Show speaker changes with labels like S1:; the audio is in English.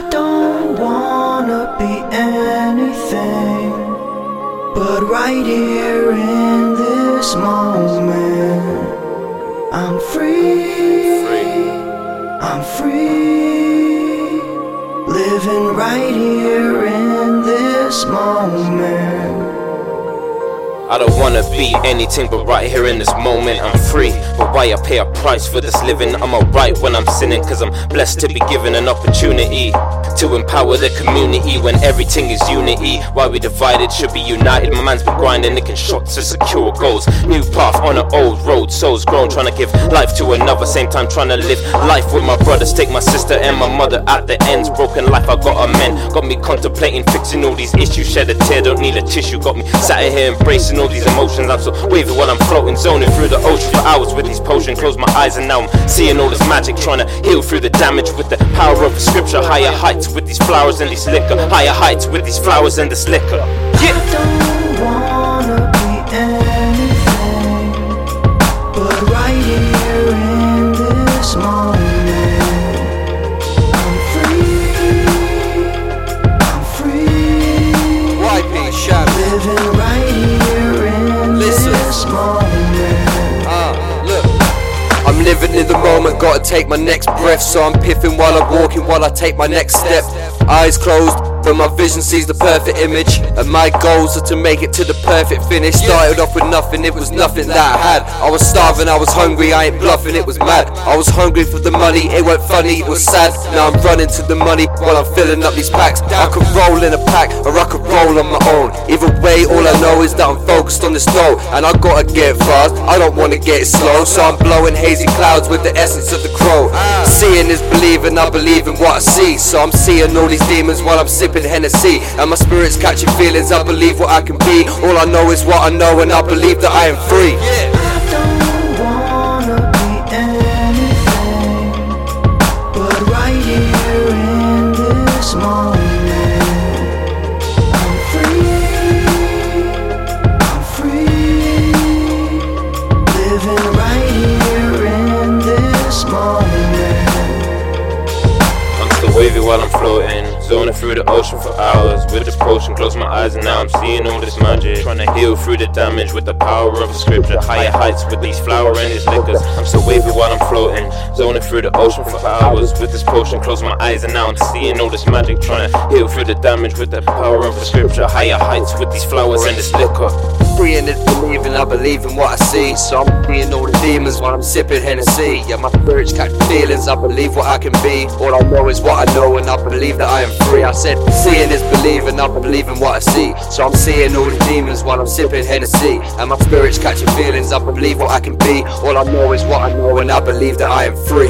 S1: I don't wanna be anything but right here in this moment. I'm free. I'm free. Living right here in this moment.
S2: I don't wanna be anything but right here in this moment. I'm free, but why I pay a price for this living? I'm alright when I'm sinning, cause I'm blessed to be given an opportunity to empower the community when everything is unity. Why we divided should be united. My man's been grinding, nicking shots to secure goals. New path on an old road, souls grown, trying to give life to another. Same time trying to live life with my brothers. Take my sister and my mother at the ends. Broken life, I got a man. Got me contemplating fixing all these issues. Shed a tear, don't need a tissue. Got me sat here embracing all these emotions. I'm so wavy while I'm floating, zoning through the ocean for hours with these potions. Close my eyes and now I'm seeing all this magic, trying to heal through the damage with the power of scripture. Higher heights with these flowers and this liquor. Higher heights with these flowers and this liquor. Yeah.
S3: Gotta take my next breath. So I'm piffing while I'm walking, while I take my next step. Eyes closed, but my vision sees the perfect image. And my goals are to make it to the perfect finish. Started off with nothing, it was nothing that I had. I was starving, I was hungry, I ain't bluffing, it was mad. I was hungry for the money, it weren't funny, it was sad. Now I'm running to the money while I'm filling up these packs. I could roll in a pack, or I could roll on my own. Either way, all I know is that I'm focused on this dough. And I gotta get fast, I don't wanna get slow. So I'm blowing hazy clouds with the essence of the crow. Ah. Seeing is believing, I believe in what I see. So I'm seeing all these demons while I'm sipping Hennessy. And my spirit's catching feelings, I believe what I can be. All I know is what I know, and I believe that I am free.
S2: While I'm floating, zoning through the ocean for hours with the potion. Close my eyes and now I'm seeing all this magic. Trying to heal through the damage with the power of a scripture. Higher heights with these flower and these liquors. I'm through the ocean for hours with this potion. Close my eyes and now I'm seeing all this magic. Trying to heal through the damage with the power of a scripture. Higher heights with these flowers and this liquor.
S3: Free in it, believing, I believe in what I see. So I'm freeing all the demons while I'm sipping Hennessy. Yeah, my spirit's catching feelings, I believe what I can be. All I know is what I know, and I believe that I am free. I said, seeing is believing, I believe in what I see. So I'm seeing all the demons while I'm sipping Hennessy. And my spirit's catching feelings, I believe what I can be. All I know is what I know, and I believe that I am free.